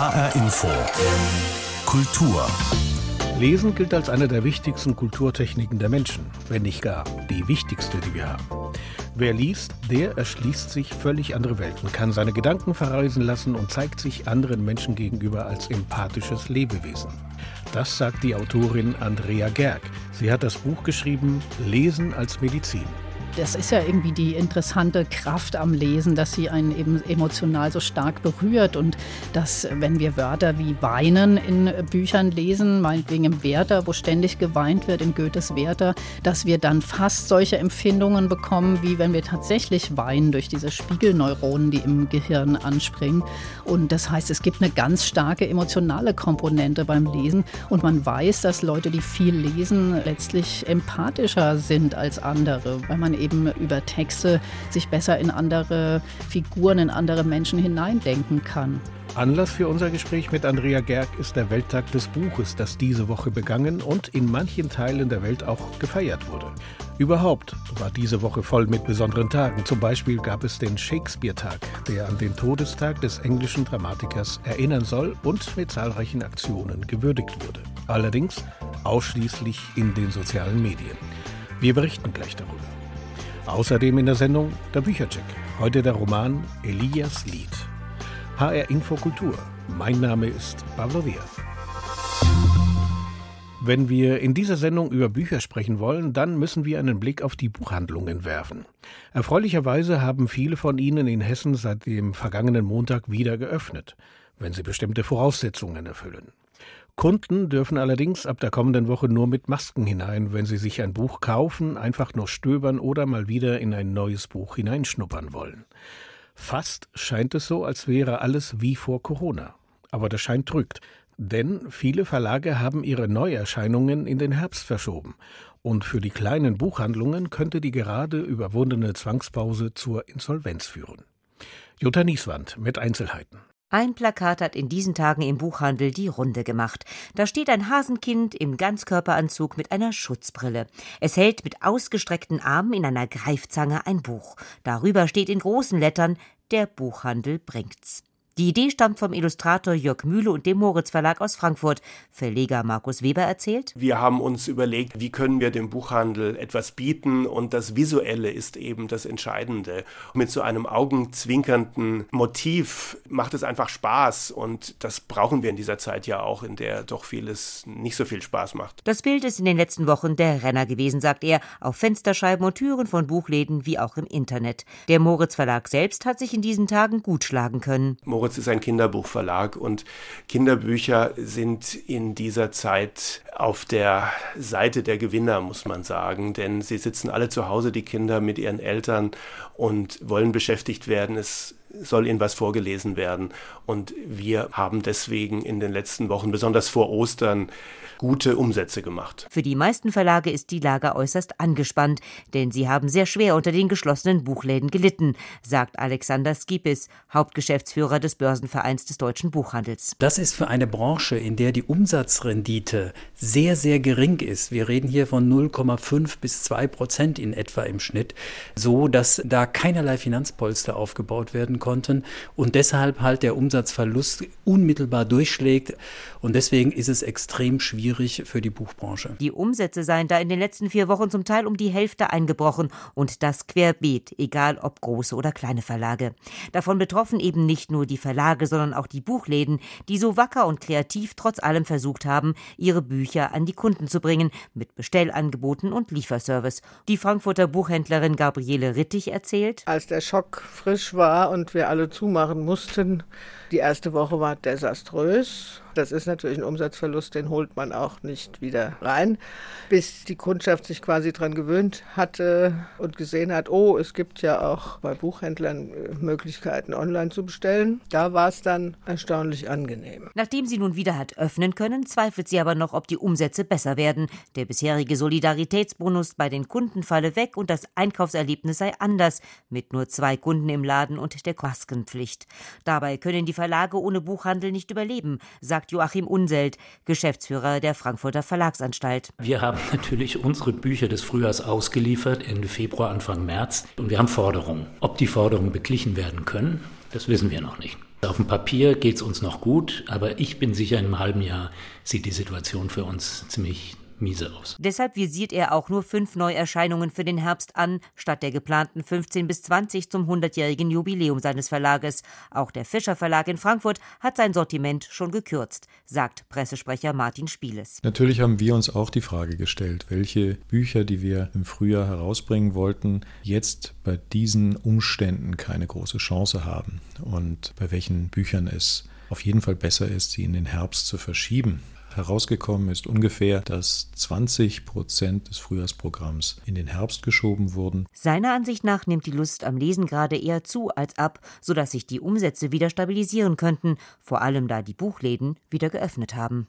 HR Info. Kultur. Lesen gilt als eine der wichtigsten Kulturtechniken der Menschen, wenn nicht gar die wichtigste, die wir haben. Wer liest, der erschließt sich völlig andere Welten, kann seine Gedanken verreisen lassen und zeigt sich anderen Menschen gegenüber als empathisches Lebewesen. Das sagt die Autorin Andrea Gerg. Sie hat das Buch geschrieben Lesen als Medizin. Das ist ja irgendwie die interessante Kraft am Lesen, dass sie einen eben emotional so stark berührt und dass, wenn wir Wörter wie weinen in Büchern lesen, meinetwegen im Werther, wo ständig geweint wird, in Goethes Werther, dass wir dann fast solche Empfindungen bekommen, wie wenn wir tatsächlich weinen durch diese Spiegelneuronen, die im Gehirn anspringen. Und das heißt, es gibt eine ganz starke emotionale Komponente beim Lesen und man weiß, dass Leute, die viel lesen, letztlich empathischer sind als andere, weil man eben über Texte sich besser in andere Figuren, in andere Menschen hineindenken kann. Anlass für unser Gespräch mit Andrea Gerg ist der Welttag des Buches, das diese Woche begangen und in manchen Teilen der Welt auch gefeiert wurde. Überhaupt war diese Woche voll mit besonderen Tagen. Zum Beispiel gab es den Shakespeare-Tag, der an den Todestag des englischen Dramatikers erinnern soll und mit zahlreichen Aktionen gewürdigt wurde. Allerdings ausschließlich in den sozialen Medien. Wir berichten gleich darüber. Außerdem in der Sendung der Büchercheck. Heute der Roman Elias Lied. HR Infokultur. Mein Name ist Pablo Diaz. Wenn wir in dieser Sendung über Bücher sprechen wollen, dann müssen wir einen Blick auf die Buchhandlungen werfen. Erfreulicherweise haben viele von ihnen in Hessen seit dem vergangenen Montag wieder geöffnet, wenn sie bestimmte Voraussetzungen erfüllen. Kunden dürfen allerdings ab der kommenden Woche nur mit Masken hinein, wenn sie sich ein Buch kaufen, einfach nur stöbern oder mal wieder in ein neues Buch hineinschnuppern wollen. Fast scheint es so, als wäre alles wie vor Corona. Aber der Schein trügt, denn viele Verlage haben ihre Neuerscheinungen in den Herbst verschoben. Und für die kleinen Buchhandlungen könnte die gerade überwundene Zwangspause zur Insolvenz führen. Jutta Nieswand mit Einzelheiten. Ein Plakat hat in diesen Tagen im Buchhandel die Runde gemacht. Da steht ein Hasenkind im Ganzkörperanzug mit einer Schutzbrille. Es hält mit ausgestreckten Armen in einer Greifzange ein Buch. Darüber steht in großen Lettern Der Buchhandel bringt's. Die Idee stammt vom Illustrator Jörg Mühle und dem Moritz Verlag aus Frankfurt. Verleger Markus Weber erzählt. Wir haben uns überlegt, wie können wir dem Buchhandel etwas bieten und das Visuelle ist eben das Entscheidende. Mit so einem augenzwinkernden Motiv macht es einfach Spaß und das brauchen wir in dieser Zeit ja auch, in der doch vieles nicht so viel Spaß macht. Das Bild ist in den letzten Wochen der Renner gewesen, sagt er, auf Fensterscheiben und Türen von Buchläden wie auch im Internet. Der Moritz Verlag selbst hat sich in diesen Tagen gut schlagen können. Moritz Moritz ist ein Kinderbuchverlag und Kinderbücher sind in dieser Zeit auf der Seite der Gewinner, muss man sagen, denn sie sitzen alle zu Hause, die Kinder mit ihren Eltern und wollen beschäftigt werden. Es soll ihnen was vorgelesen werden. Und wir haben deswegen in den letzten Wochen, besonders vor Ostern, gute Umsätze gemacht. Für die meisten Verlage ist die Lage äußerst angespannt, denn sie haben sehr schwer unter den geschlossenen Buchläden gelitten, sagt Alexander Skipis, Hauptgeschäftsführer des Börsenvereins des deutschen Buchhandels. Das ist für eine Branche, in der die Umsatzrendite sehr, sehr gering ist. Wir reden hier von 0,5 bis 2 Prozent in etwa im Schnitt, so dass da keinerlei Finanzpolster aufgebaut werden konnten und deshalb halt der Umsatzverlust unmittelbar durchschlägt. Und deswegen ist es extrem schwierig für die Buchbranche. Die Umsätze seien da in den letzten vier Wochen zum Teil um die Hälfte eingebrochen und das querbeet, egal ob große oder kleine Verlage. Davon betroffen eben nicht nur die Verlage, sondern auch die Buchläden, die so wacker und kreativ trotz allem versucht haben, ihre Bücher an die Kunden zu bringen, mit Bestellangeboten und Lieferservice. Die Frankfurter Buchhändlerin Gabriele Rittig erzählt. Als der Schock frisch war und wir alle zumachen mussten, die erste Woche war desaströs. Das ist natürlich ein Umsatzverlust, den holt man auch nicht wieder rein, bis die Kundschaft sich quasi daran gewöhnt hatte und gesehen hat, oh, es gibt ja auch bei Buchhändlern äh, Möglichkeiten, online zu bestellen. Da war es dann erstaunlich angenehm. Nachdem sie nun wieder hat öffnen können, zweifelt sie aber noch, ob die Umsätze besser werden. Der bisherige Solidaritätsbonus bei den Kunden falle weg und das Einkaufserlebnis sei anders, mit nur zwei Kunden im Laden und der Maskenpflicht. Dabei können die Verlage ohne Buchhandel nicht überleben, sagt Joachim Unselt, Geschäftsführer der Frankfurter Verlagsanstalt. Wir haben natürlich unsere Bücher des Frühjahrs ausgeliefert, Ende Februar, Anfang März, und wir haben Forderungen. Ob die Forderungen beglichen werden können, das wissen wir noch nicht. Auf dem Papier geht es uns noch gut, aber ich bin sicher, in einem halben Jahr sieht die Situation für uns ziemlich miese aus. Deshalb visiert er auch nur fünf Neuerscheinungen für den Herbst an, statt der geplanten 15 bis 20 zum 100-jährigen Jubiläum seines Verlages. Auch der Fischer Verlag in Frankfurt hat sein Sortiment schon gekürzt, sagt Pressesprecher Martin Spieles. Natürlich haben wir uns auch die Frage gestellt, welche Bücher, die wir im Frühjahr herausbringen wollten, jetzt bei diesen Umständen keine große Chance haben und bei welchen Büchern es auf jeden Fall besser ist, sie in den Herbst zu verschieben. Herausgekommen ist ungefähr, dass 20 Prozent des Frühjahrsprogramms in den Herbst geschoben wurden. Seiner Ansicht nach nimmt die Lust am Lesen gerade eher zu als ab, sodass sich die Umsätze wieder stabilisieren könnten, vor allem da die Buchläden wieder geöffnet haben.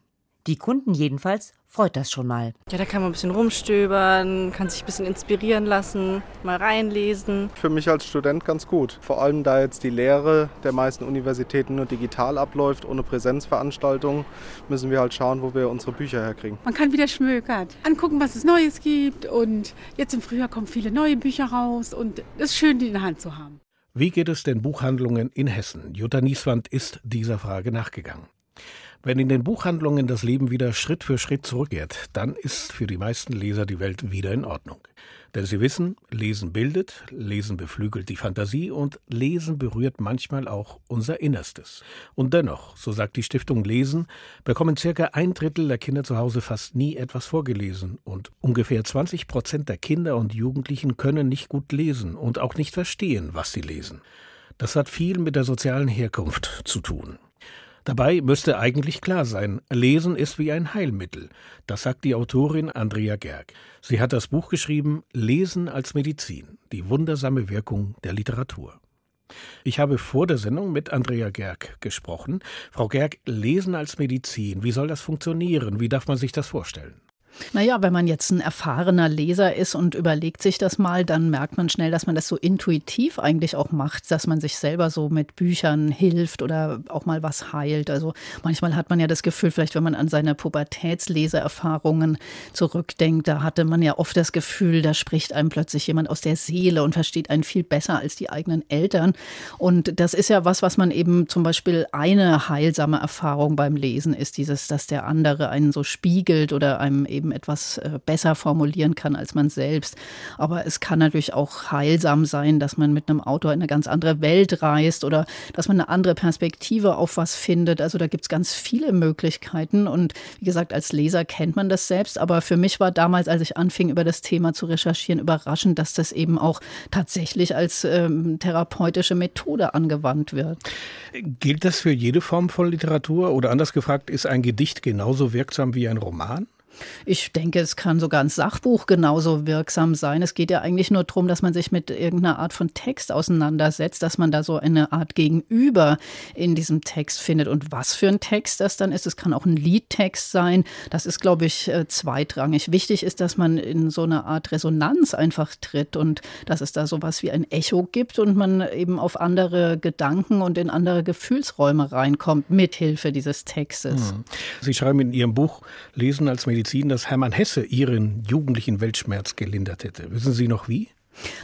Die Kunden jedenfalls freut das schon mal. Ja, da kann man ein bisschen rumstöbern, kann sich ein bisschen inspirieren lassen, mal reinlesen. Für mich als Student ganz gut. Vor allem, da jetzt die Lehre der meisten Universitäten nur digital abläuft, ohne Präsenzveranstaltungen, müssen wir halt schauen, wo wir unsere Bücher herkriegen. Man kann wieder schmökern, angucken, was es Neues gibt. Und jetzt im Frühjahr kommen viele neue Bücher raus und es ist schön, die in der Hand zu haben. Wie geht es den Buchhandlungen in Hessen? Jutta Nieswand ist dieser Frage nachgegangen. Wenn in den Buchhandlungen das Leben wieder Schritt für Schritt zurückkehrt, dann ist für die meisten Leser die Welt wieder in Ordnung. Denn sie wissen, Lesen bildet, Lesen beflügelt die Fantasie und Lesen berührt manchmal auch unser Innerstes. Und dennoch, so sagt die Stiftung Lesen, bekommen circa ein Drittel der Kinder zu Hause fast nie etwas vorgelesen und ungefähr 20 Prozent der Kinder und Jugendlichen können nicht gut lesen und auch nicht verstehen, was sie lesen. Das hat viel mit der sozialen Herkunft zu tun. Dabei müsste eigentlich klar sein, Lesen ist wie ein Heilmittel. Das sagt die Autorin Andrea Gerg. Sie hat das Buch geschrieben Lesen als Medizin, die wundersame Wirkung der Literatur. Ich habe vor der Sendung mit Andrea Gerg gesprochen. Frau Gerg, Lesen als Medizin, wie soll das funktionieren? Wie darf man sich das vorstellen? Naja, wenn man jetzt ein erfahrener Leser ist und überlegt sich das mal, dann merkt man schnell, dass man das so intuitiv eigentlich auch macht, dass man sich selber so mit Büchern hilft oder auch mal was heilt. Also manchmal hat man ja das Gefühl, vielleicht wenn man an seine Pubertätsleseerfahrungen zurückdenkt, da hatte man ja oft das Gefühl, da spricht einem plötzlich jemand aus der Seele und versteht einen viel besser als die eigenen Eltern. Und das ist ja was, was man eben zum Beispiel eine heilsame Erfahrung beim Lesen ist, dieses, dass der andere einen so spiegelt oder einem eben eben etwas äh, besser formulieren kann als man selbst. Aber es kann natürlich auch heilsam sein, dass man mit einem Autor in eine ganz andere Welt reist oder dass man eine andere Perspektive auf was findet. Also da gibt es ganz viele Möglichkeiten. Und wie gesagt, als Leser kennt man das selbst. Aber für mich war damals, als ich anfing, über das Thema zu recherchieren, überraschend, dass das eben auch tatsächlich als ähm, therapeutische Methode angewandt wird. Gilt das für jede Form von Literatur? Oder anders gefragt, ist ein Gedicht genauso wirksam wie ein Roman? Ich denke, es kann sogar ein Sachbuch genauso wirksam sein. Es geht ja eigentlich nur darum, dass man sich mit irgendeiner Art von Text auseinandersetzt, dass man da so eine Art Gegenüber in diesem Text findet. Und was für ein Text das dann ist, es kann auch ein Liedtext sein. Das ist, glaube ich, äh, zweitrangig. Wichtig ist, dass man in so eine Art Resonanz einfach tritt und dass es da sowas wie ein Echo gibt und man eben auf andere Gedanken und in andere Gefühlsräume reinkommt, mithilfe dieses Textes. Hm. Sie schreiben in Ihrem Buch Lesen als Medizin Medizin, dass Hermann Hesse ihren jugendlichen Weltschmerz gelindert hätte. Wissen Sie noch wie?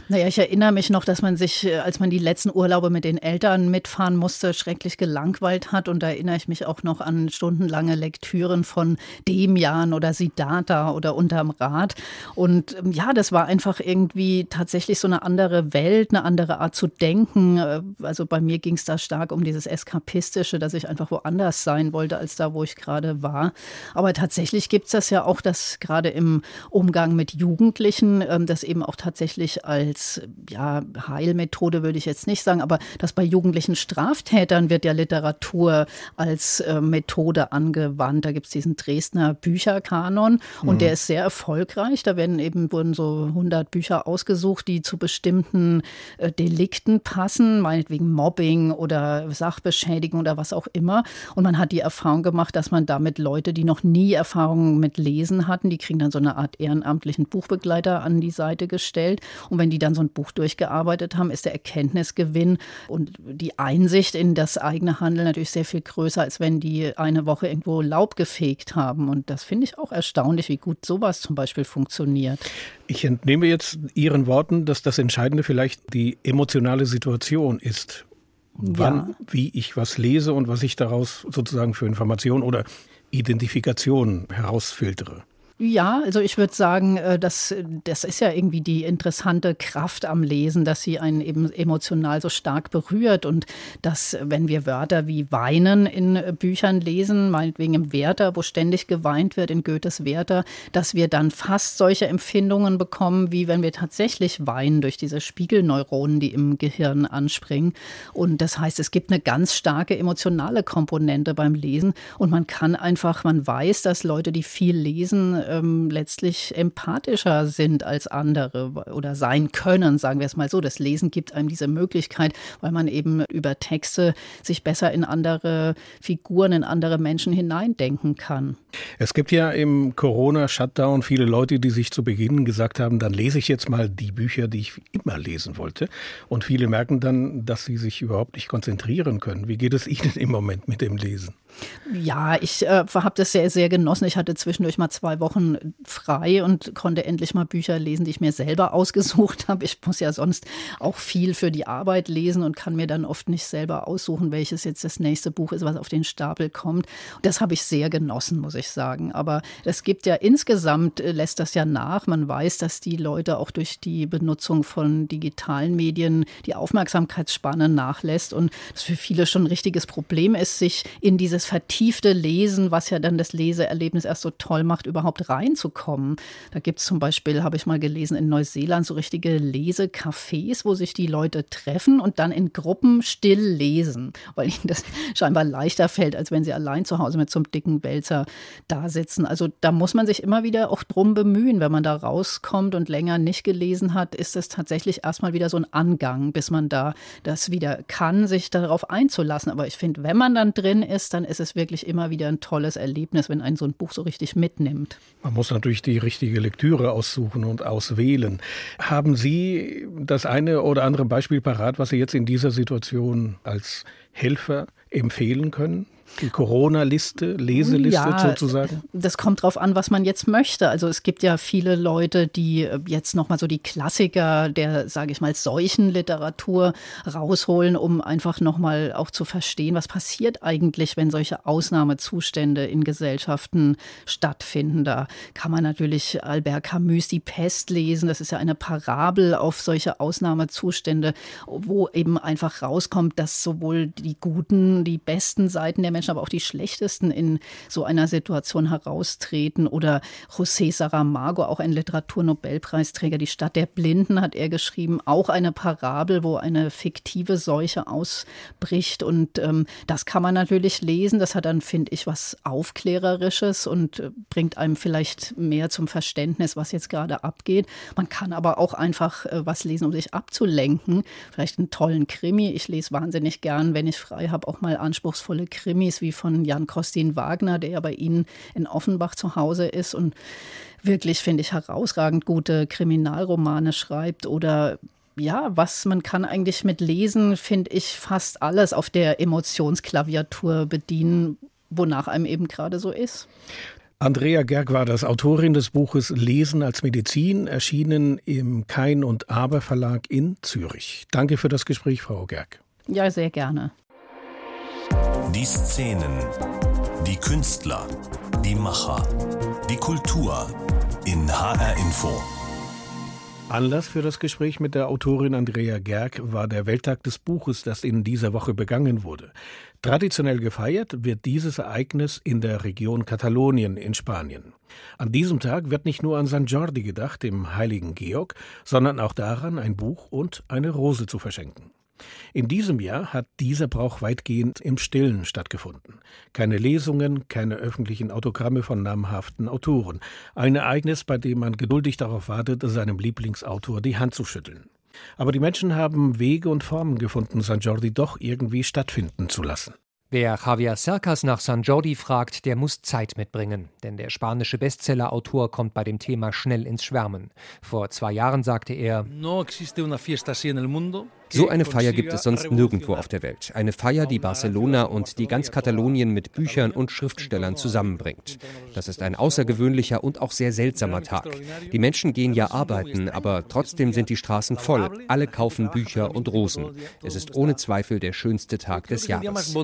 Naja, ich erinnere mich noch, dass man sich, äh, als man die letzten Urlaube mit den Eltern mitfahren musste, schrecklich gelangweilt hat. Und da erinnere ich mich auch noch an stundenlange Lektüren von Demian oder Siddhartha oder Unterm Rad. Und ähm, ja, das war einfach irgendwie tatsächlich so eine andere Welt, eine andere Art zu denken. Äh, also bei mir ging es da stark um dieses Eskapistische, dass ich einfach woanders sein wollte, als da, wo ich gerade war. Aber tatsächlich gibt es das ja auch, dass gerade im Umgang mit Jugendlichen, ähm, das eben auch tatsächlich als ja, Heilmethode würde ich jetzt nicht sagen, aber dass bei jugendlichen Straftätern wird ja Literatur als äh, Methode angewandt. Da gibt es diesen Dresdner Bücherkanon und mhm. der ist sehr erfolgreich. Da werden eben wurden so 100 Bücher ausgesucht, die zu bestimmten äh, Delikten passen, meinetwegen Mobbing oder Sachbeschädigung oder was auch immer. Und man hat die Erfahrung gemacht, dass man damit Leute, die noch nie Erfahrungen mit Lesen hatten, die kriegen dann so eine Art ehrenamtlichen Buchbegleiter an die Seite gestellt und wenn die dann so ein Buch durchgearbeitet haben, ist der Erkenntnisgewinn und die Einsicht in das eigene Handeln natürlich sehr viel größer, als wenn die eine Woche irgendwo Laub gefegt haben. Und das finde ich auch erstaunlich, wie gut sowas zum Beispiel funktioniert. Ich entnehme jetzt Ihren Worten, dass das Entscheidende vielleicht die emotionale Situation ist wann, ja. wie ich was lese und was ich daraus sozusagen für Informationen oder Identifikation herausfiltere. Ja, also ich würde sagen, äh, das, das ist ja irgendwie die interessante Kraft am Lesen, dass sie einen eben emotional so stark berührt und dass, wenn wir Wörter wie weinen in Büchern lesen, meinetwegen im Werther, wo ständig geweint wird, in Goethes Werther, dass wir dann fast solche Empfindungen bekommen, wie wenn wir tatsächlich weinen durch diese Spiegelneuronen, die im Gehirn anspringen. Und das heißt, es gibt eine ganz starke emotionale Komponente beim Lesen und man kann einfach, man weiß, dass Leute, die viel lesen, ähm, letztlich empathischer sind als andere oder sein können, sagen wir es mal so. Das Lesen gibt einem diese Möglichkeit, weil man eben über Texte sich besser in andere Figuren, in andere Menschen hineindenken kann. Es gibt ja im Corona-Shutdown viele Leute, die sich zu Beginn gesagt haben, dann lese ich jetzt mal die Bücher, die ich immer lesen wollte. Und viele merken dann, dass sie sich überhaupt nicht konzentrieren können. Wie geht es Ihnen im Moment mit dem Lesen? Ja, ich äh, habe das sehr, sehr genossen. Ich hatte zwischendurch mal zwei Wochen frei und konnte endlich mal Bücher lesen, die ich mir selber ausgesucht habe. Ich muss ja sonst auch viel für die Arbeit lesen und kann mir dann oft nicht selber aussuchen, welches jetzt das nächste Buch ist, was auf den Stapel kommt. Das habe ich sehr genossen, muss ich sagen. Aber es gibt ja insgesamt, äh, lässt das ja nach. Man weiß, dass die Leute auch durch die Benutzung von digitalen Medien die Aufmerksamkeitsspanne nachlässt und das für viele schon ein richtiges Problem ist, sich in dieses vertiefte Lesen, was ja dann das Leseerlebnis erst so toll macht, überhaupt reinzukommen. Da gibt es zum Beispiel, habe ich mal gelesen, in Neuseeland so richtige Lesecafés, wo sich die Leute treffen und dann in Gruppen still lesen, weil ihnen das scheinbar leichter fällt, als wenn sie allein zu Hause mit so einem dicken Wälzer da sitzen. Also da muss man sich immer wieder auch drum bemühen. Wenn man da rauskommt und länger nicht gelesen hat, ist es tatsächlich erstmal wieder so ein Angang, bis man da das wieder kann, sich darauf einzulassen. Aber ich finde, wenn man dann drin ist, dann ist es wirklich immer wieder ein tolles Erlebnis, wenn ein so ein Buch so richtig mitnimmt. Man muss natürlich die richtige Lektüre aussuchen und auswählen. Haben Sie das eine oder andere Beispiel parat, was Sie jetzt in dieser Situation als Helfer empfehlen können? Die Corona-Liste, Leseliste ja, sozusagen? Das kommt drauf an, was man jetzt möchte. Also es gibt ja viele Leute, die äh, jetzt nochmal so die Klassiker der, sage ich mal, Seuchenliteratur rausholen, um einfach nochmal auch zu verstehen, was passiert eigentlich, wenn solche Ausnahmezustände in Gesellschaften stattfinden. Da kann man natürlich Albert Camus die Pest lesen. Das ist ja eine Parabel auf solche Ausnahmezustände, wo eben einfach rauskommt, dass sowohl die guten, die besten Seiten der Menschen, aber auch die schlechtesten in so einer Situation heraustreten. Oder José Saramago, auch ein Literaturnobelpreisträger, Die Stadt der Blinden hat er geschrieben, auch eine Parabel, wo eine fiktive Seuche ausbricht. Und ähm, das kann man natürlich lesen. Das hat dann, finde ich, was Aufklärerisches und äh, bringt einem vielleicht mehr zum Verständnis, was jetzt gerade abgeht. Man kann aber auch einfach äh, was lesen, um sich abzulenken. Vielleicht einen tollen Krimi. Ich lese wahnsinnig gern, wenn ich frei habe, auch mal anspruchsvolle Krimis Krimis wie von Jan Kostin Wagner, der ja bei Ihnen in Offenbach zu Hause ist und wirklich, finde ich, herausragend gute Kriminalromane schreibt oder ja, was man kann eigentlich mit Lesen, finde ich, fast alles auf der Emotionsklaviatur bedienen, wonach einem eben gerade so ist. Andrea Gerg war das Autorin des Buches Lesen als Medizin, erschienen im Kein und Aber Verlag in Zürich. Danke für das Gespräch, Frau Gerg. Ja, sehr gerne. Die Szenen, die Künstler, die Macher, die Kultur in HR Info. Anlass für das Gespräch mit der Autorin Andrea Gerg war der Welttag des Buches, das in dieser Woche begangen wurde. Traditionell gefeiert wird dieses Ereignis in der Region Katalonien in Spanien. An diesem Tag wird nicht nur an San Jordi gedacht, dem heiligen Georg, sondern auch daran, ein Buch und eine Rose zu verschenken. In diesem Jahr hat dieser Brauch weitgehend im Stillen stattgefunden. Keine Lesungen, keine öffentlichen Autogramme von namhaften Autoren. Ein Ereignis, bei dem man geduldig darauf wartet, seinem Lieblingsautor die Hand zu schütteln. Aber die Menschen haben Wege und Formen gefunden, San Jordi doch irgendwie stattfinden zu lassen. Wer Javier Cercas nach San Jordi fragt, der muss Zeit mitbringen, denn der spanische Bestsellerautor kommt bei dem Thema schnell ins Schwärmen. Vor zwei Jahren sagte er: No existe una fiesta así en el mundo So eine Feier gibt es sonst nirgendwo auf der Welt. Eine Feier, die Barcelona und die ganz Katalonien mit Büchern und Schriftstellern zusammenbringt. Das ist ein außergewöhnlicher und auch sehr seltsamer Tag. Die Menschen gehen ja arbeiten, aber trotzdem sind die Straßen voll. Alle kaufen Bücher und Rosen. Es ist ohne Zweifel der schönste Tag des Jahres.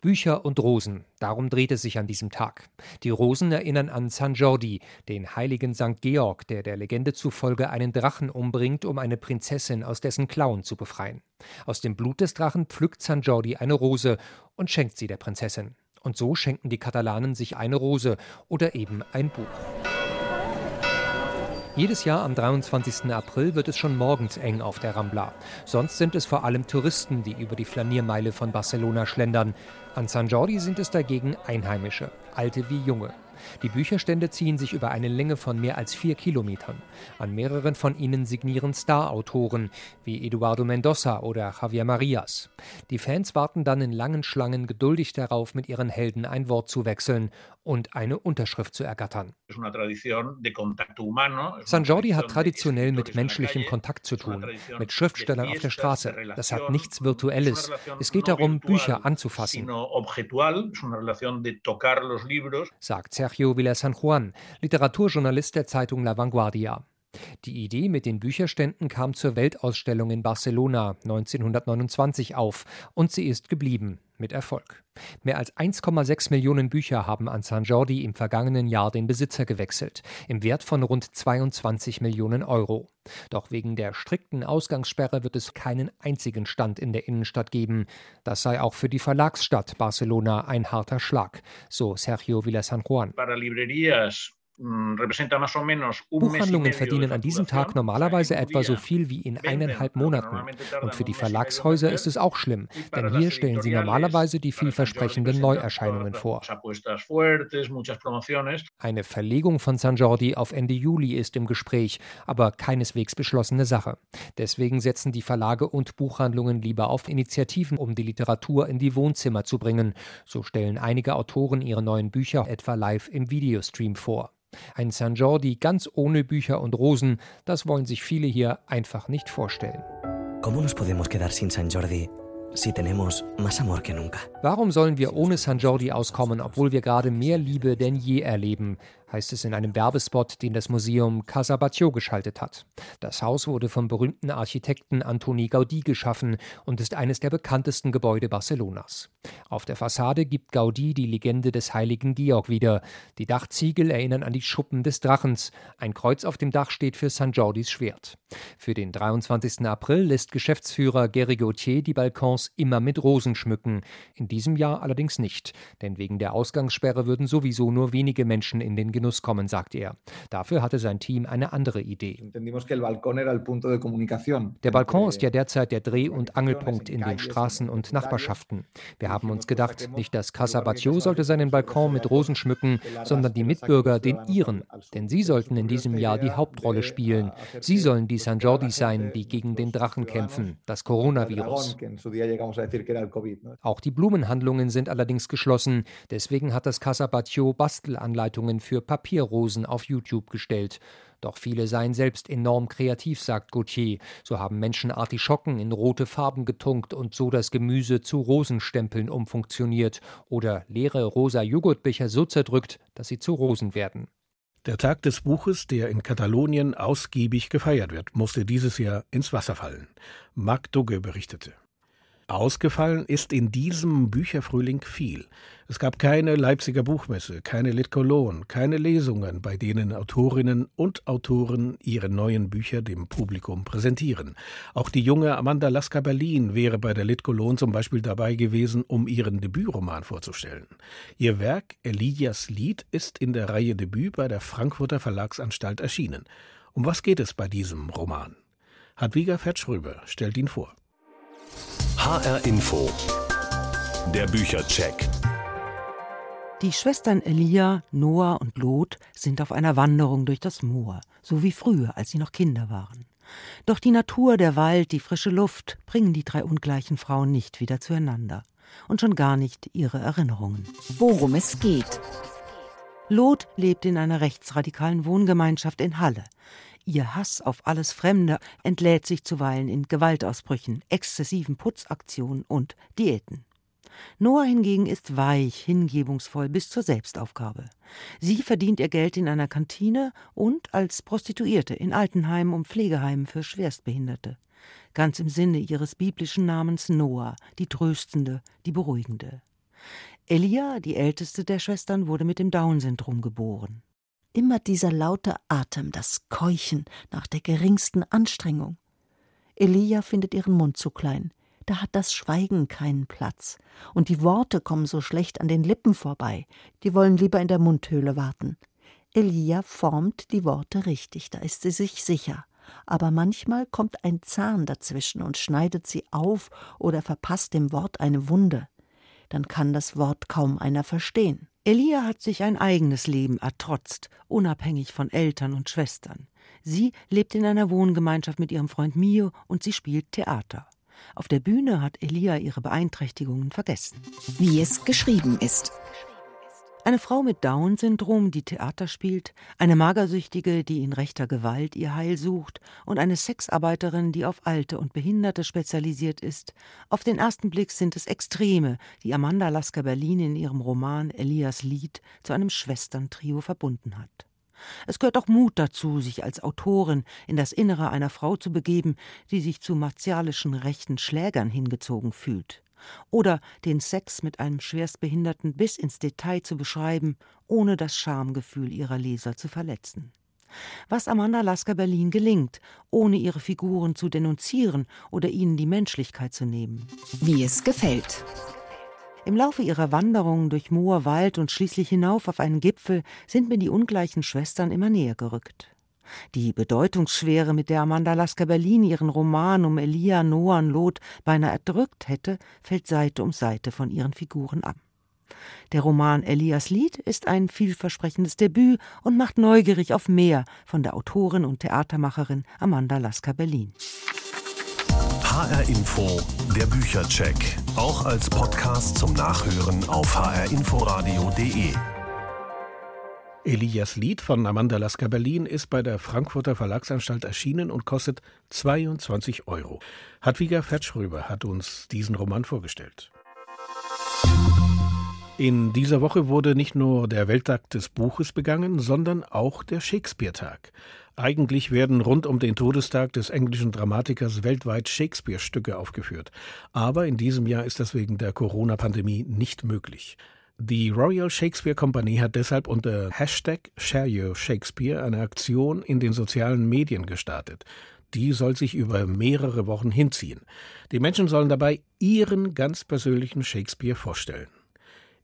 Bücher und Rosen, darum dreht es sich an diesem Tag. Die Rosen erinnern an San Jordi, den heiligen St. Georg, der der Legende zufolge einen Drachen umbringt, um eine Prinzessin aus dessen Klauen zu befreien. Aus dem Blut des Drachen pflückt San Jordi eine Rose und schenkt sie der Prinzessin. Und so schenken die Katalanen sich eine Rose oder eben ein Buch. Jedes Jahr am 23. April wird es schon morgens eng auf der Rambla. Sonst sind es vor allem Touristen, die über die Flaniermeile von Barcelona schlendern. An San Jordi sind es dagegen Einheimische, alte wie junge. Die Bücherstände ziehen sich über eine Länge von mehr als vier Kilometern. An mehreren von ihnen signieren Star-Autoren wie Eduardo Mendoza oder Javier Marias. Die Fans warten dann in langen Schlangen geduldig darauf, mit ihren Helden ein Wort zu wechseln und eine Unterschrift zu ergattern. San Jordi hat traditionell mit menschlichem Kontakt zu tun, mit Schriftstellern auf der Straße. Das hat nichts Virtuelles. Es geht darum, Bücher anzufassen, sagt Sergio Villa San Juan, Literaturjournalist der Zeitung La Vanguardia. Die Idee mit den Bücherständen kam zur Weltausstellung in Barcelona 1929 auf und sie ist geblieben, mit Erfolg. Mehr als 1,6 Millionen Bücher haben an San Jordi im vergangenen Jahr den Besitzer gewechselt, im Wert von rund 22 Millionen Euro. Doch wegen der strikten Ausgangssperre wird es keinen einzigen Stand in der Innenstadt geben. Das sei auch für die Verlagsstadt Barcelona ein harter Schlag, so Sergio Villa San Juan. Mm, Buchhandlungen verdienen an diesem Tag normalerweise etwa so viel wie in eineinhalb Monaten. Und für die Verlagshäuser ist es auch schlimm, denn hier stellen sie normalerweise die vielversprechenden Neuerscheinungen vor. Eine Verlegung von San Jordi auf Ende Juli ist im Gespräch, aber keineswegs beschlossene Sache. Deswegen setzen die Verlage und Buchhandlungen lieber auf Initiativen, um die Literatur in die Wohnzimmer zu bringen. So stellen einige Autoren ihre neuen Bücher etwa live im Videostream vor. Ein San Jordi ganz ohne Bücher und Rosen, das wollen sich viele hier einfach nicht vorstellen. ¿Cómo nos podemos quedar sin San Jordi si tenemos más amor que nunca? Warum sollen wir ohne San Jordi auskommen, obwohl wir gerade mehr Liebe denn je erleben? Heißt es in einem Werbespot, den das Museum Casa Batlló geschaltet hat. Das Haus wurde vom berühmten Architekten Antoni Gaudí geschaffen und ist eines der bekanntesten Gebäude Barcelonas. Auf der Fassade gibt Gaudí die Legende des heiligen Georg wieder. Die Dachziegel erinnern an die Schuppen des Drachens. Ein Kreuz auf dem Dach steht für San Jordis Schwert. Für den 23. April lässt Geschäftsführer Gary Gauthier die Balkons immer mit Rosen schmücken. In diesem Jahr allerdings nicht, denn wegen der Ausgangssperre würden sowieso nur wenige Menschen in den Genuss kommen, sagt er. Dafür hatte sein Team eine andere Idee. Der Balkon ist ja derzeit der Dreh- und Angelpunkt in den Straßen und Nachbarschaften. Wir haben uns gedacht, nicht das Casa Batlló sollte seinen Balkon mit Rosen schmücken, sondern die Mitbürger den ihren. Denn sie sollten in diesem Jahr die Hauptrolle spielen. Sie sollen die San Jordi sein, die gegen den Drachen kämpfen, das Coronavirus. Auch die Blumenhandlungen sind allerdings geschlossen. Deswegen hat das Casa Batlló Bastelanleitungen für Papierrosen auf YouTube gestellt. Doch viele seien selbst enorm kreativ, sagt Gauthier. So haben Menschen Artischocken in rote Farben getunkt und so das Gemüse zu Rosenstempeln umfunktioniert oder leere rosa Joghurtbecher so zerdrückt, dass sie zu Rosen werden. Der Tag des Buches, der in Katalonien ausgiebig gefeiert wird, musste dieses Jahr ins Wasser fallen. Marc Dugge berichtete. Ausgefallen ist in diesem Bücherfrühling viel. Es gab keine Leipziger Buchmesse, keine Lit Cologne, keine Lesungen, bei denen Autorinnen und Autoren ihre neuen Bücher dem Publikum präsentieren. Auch die junge Amanda Lasker Berlin wäre bei der Lit Cologne zum Beispiel dabei gewesen, um ihren Debütroman vorzustellen. Ihr Werk Elias Lied ist in der Reihe Debüt bei der Frankfurter Verlagsanstalt erschienen. Um was geht es bei diesem Roman? Hadwiga Fetschröber stellt ihn vor. HR Info. Der Büchercheck. Die Schwestern Elia, Noah und Lot sind auf einer Wanderung durch das Moor, so wie früher, als sie noch Kinder waren. Doch die Natur, der Wald, die frische Luft bringen die drei ungleichen Frauen nicht wieder zueinander. Und schon gar nicht ihre Erinnerungen. Worum es geht. Lot lebt in einer rechtsradikalen Wohngemeinschaft in Halle. Ihr Hass auf alles Fremde entlädt sich zuweilen in Gewaltausbrüchen, exzessiven Putzaktionen und Diäten. Noah hingegen ist weich, hingebungsvoll bis zur Selbstaufgabe. Sie verdient ihr Geld in einer Kantine und als Prostituierte in Altenheimen und Pflegeheimen für Schwerstbehinderte. Ganz im Sinne ihres biblischen Namens Noah, die Tröstende, die Beruhigende. Elia, die älteste der Schwestern, wurde mit dem Down-Syndrom geboren. Immer dieser laute Atem, das Keuchen nach der geringsten Anstrengung. Elia findet ihren Mund zu klein da hat das Schweigen keinen Platz. Und die Worte kommen so schlecht an den Lippen vorbei, die wollen lieber in der Mundhöhle warten. Elia formt die Worte richtig, da ist sie sich sicher. Aber manchmal kommt ein Zahn dazwischen und schneidet sie auf oder verpasst dem Wort eine Wunde. Dann kann das Wort kaum einer verstehen. Elia hat sich ein eigenes Leben ertrotzt, unabhängig von Eltern und Schwestern. Sie lebt in einer Wohngemeinschaft mit ihrem Freund Mio und sie spielt Theater. Auf der Bühne hat Elia ihre Beeinträchtigungen vergessen. Wie es geschrieben ist. Eine Frau mit Down-Syndrom, die Theater spielt, eine Magersüchtige, die in rechter Gewalt ihr Heil sucht, und eine Sexarbeiterin, die auf Alte und Behinderte spezialisiert ist. Auf den ersten Blick sind es Extreme, die Amanda Lasker Berlin in ihrem Roman Elias Lied zu einem Schwesterntrio verbunden hat. Es gehört auch Mut dazu, sich als Autorin in das Innere einer Frau zu begeben, die sich zu martialischen rechten Schlägern hingezogen fühlt. Oder den Sex mit einem Schwerstbehinderten bis ins Detail zu beschreiben, ohne das Schamgefühl ihrer Leser zu verletzen. Was Amanda Lasker Berlin gelingt, ohne ihre Figuren zu denunzieren oder ihnen die Menschlichkeit zu nehmen. Wie es gefällt. Im Laufe ihrer Wanderungen durch Moor, Wald und schließlich hinauf auf einen Gipfel sind mir die ungleichen Schwestern immer näher gerückt. Die Bedeutungsschwere, mit der Amanda Lasker Berlin ihren Roman um Elia Noah Lot beinahe erdrückt hätte, fällt Seite um Seite von ihren Figuren ab. Der Roman Elias Lied ist ein vielversprechendes Debüt und macht neugierig auf mehr von der Autorin und Theatermacherin Amanda Lasker Berlin. HR Info, der Büchercheck. Auch als Podcast zum Nachhören auf hrinforadio.de. Elias Lied von Amanda Lasker Berlin ist bei der Frankfurter Verlagsanstalt erschienen und kostet 22 Euro. Hadwiger Fetschröber hat uns diesen Roman vorgestellt. In dieser Woche wurde nicht nur der Welttag des Buches begangen, sondern auch der Shakespeare-Tag. Eigentlich werden rund um den Todestag des englischen Dramatikers weltweit Shakespeare-Stücke aufgeführt. Aber in diesem Jahr ist das wegen der Corona-Pandemie nicht möglich. Die Royal Shakespeare Company hat deshalb unter Hashtag Share Shakespeare eine Aktion in den sozialen Medien gestartet. Die soll sich über mehrere Wochen hinziehen. Die Menschen sollen dabei ihren ganz persönlichen Shakespeare vorstellen.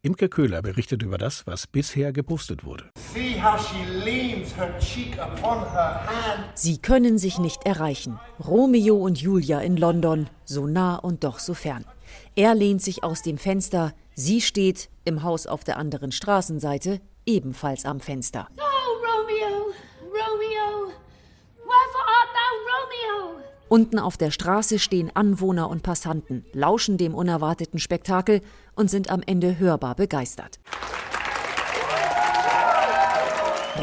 Imke Köhler berichtet über das, was bisher gepostet wurde. Sie können sich nicht erreichen. Romeo und Julia in London, so nah und doch so fern. Er lehnt sich aus dem Fenster, sie steht im Haus auf der anderen Straßenseite, ebenfalls am Fenster. Oh, Romeo, Romeo, wherefore art thou Romeo? Unten auf der Straße stehen Anwohner und Passanten, lauschen dem unerwarteten Spektakel und sind am Ende hörbar begeistert.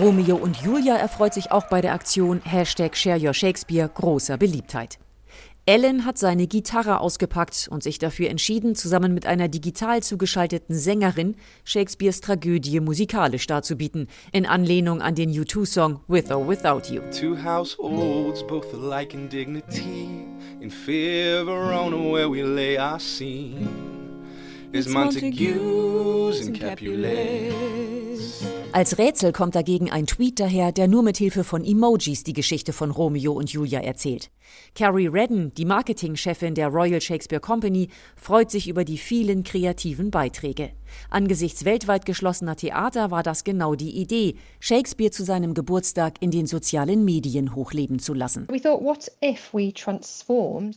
Romeo und Julia erfreut sich auch bei der Aktion Hashtag Share Your Shakespeare großer Beliebtheit. Ellen hat seine Gitarre ausgepackt und sich dafür entschieden, zusammen mit einer digital zugeschalteten Sängerin Shakespeares Tragödie musikalisch darzubieten, in Anlehnung an den U2-Song With or Without You. Two households, both alike in dignity, in fear of Verona where we lay our scene. Is Montagues and Capulets. Als Rätsel kommt dagegen ein Tweet daher, der nur mit Hilfe von Emojis die Geschichte von Romeo und Julia erzählt. Carrie Redden, die Marketingchefin der Royal Shakespeare Company, freut sich über die vielen kreativen Beiträge. Angesichts weltweit geschlossener Theater war das genau die Idee, Shakespeare zu seinem Geburtstag in den sozialen Medien hochleben zu lassen.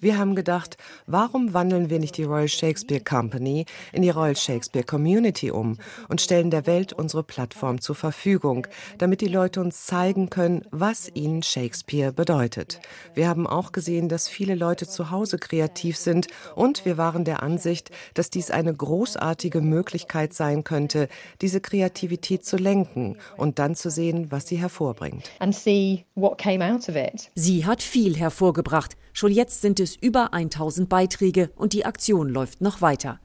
Wir haben gedacht, warum wandeln wir nicht die Royal Shakespeare Company in die Royal Shakespeare Community um und stellen der Welt unsere Plattform zur Verfügung, damit die Leute uns zeigen können, was ihnen Shakespeare bedeutet. Wir haben auch gesehen, dass viele Leute zu Hause kreativ sind und wir waren der Ansicht, dass dies eine großartige Möglichkeit sein könnte, diese Kreativität zu lenken und dann zu sehen, was sie hervorbringt. Sie hat viel hervorgebracht. Schon jetzt sind es über 1000 Beiträge und die Aktion läuft noch weiter.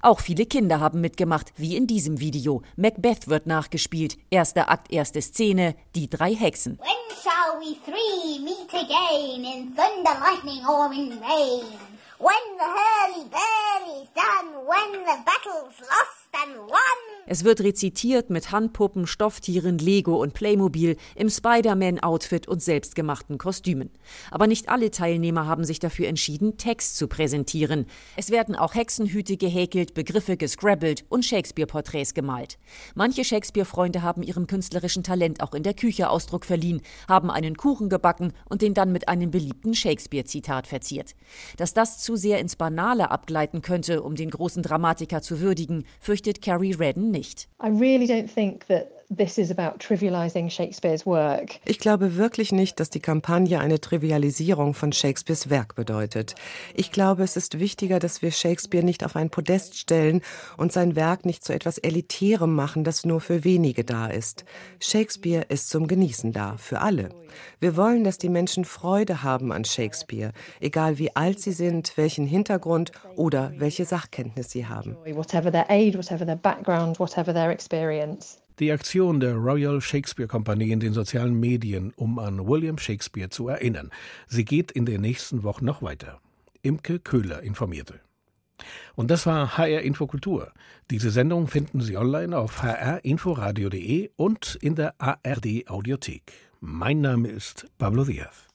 Auch viele Kinder haben mitgemacht, wie in diesem Video. Macbeth wird nachgespielt. Erster Akt, erste Szene, die drei Hexen. When shall we three meet again in thunder, lightning or in rain? When the hurly-burly's done, when the battle's lost. Es wird rezitiert mit Handpuppen, Stofftieren, Lego und Playmobil im Spider-Man-Outfit und selbstgemachten Kostümen. Aber nicht alle Teilnehmer haben sich dafür entschieden, Text zu präsentieren. Es werden auch Hexenhüte gehäkelt, Begriffe gescrabbelt und Shakespeare-Porträts gemalt. Manche Shakespeare-Freunde haben ihrem künstlerischen Talent auch in der Küche Ausdruck verliehen, haben einen Kuchen gebacken und den dann mit einem beliebten Shakespeare-Zitat verziert. Dass das zu sehr ins Banale abgleiten könnte, um den großen Dramatiker zu würdigen, fürchtet Carrie Redden nicht. I really don't think that this is about trivializing Shakespeare's work. Ich glaube wirklich nicht, dass die Kampagne eine Trivialisierung von Shakespeares Werk bedeutet. Ich glaube, es ist wichtiger, dass wir Shakespeare nicht auf ein Podest stellen und sein Werk nicht zu etwas Elitärem machen, das nur für wenige da ist. Shakespeare ist zum Genießen da, für alle. Wir wollen, dass die Menschen Freude haben an Shakespeare, egal wie alt sie sind, welchen Hintergrund oder welche Sachkenntnis sie haben. Whatever their age, whatever their background, whatever their experience. Die Aktion der Royal Shakespeare Company in den sozialen Medien, um an William Shakespeare zu erinnern. Sie geht in den nächsten Wochen noch weiter. Imke Köhler informierte. Und das war HR Infokultur. Diese Sendung finden Sie online auf hrinforadio.de und in der ARD Audiothek. Mein Name ist Pablo Diaz.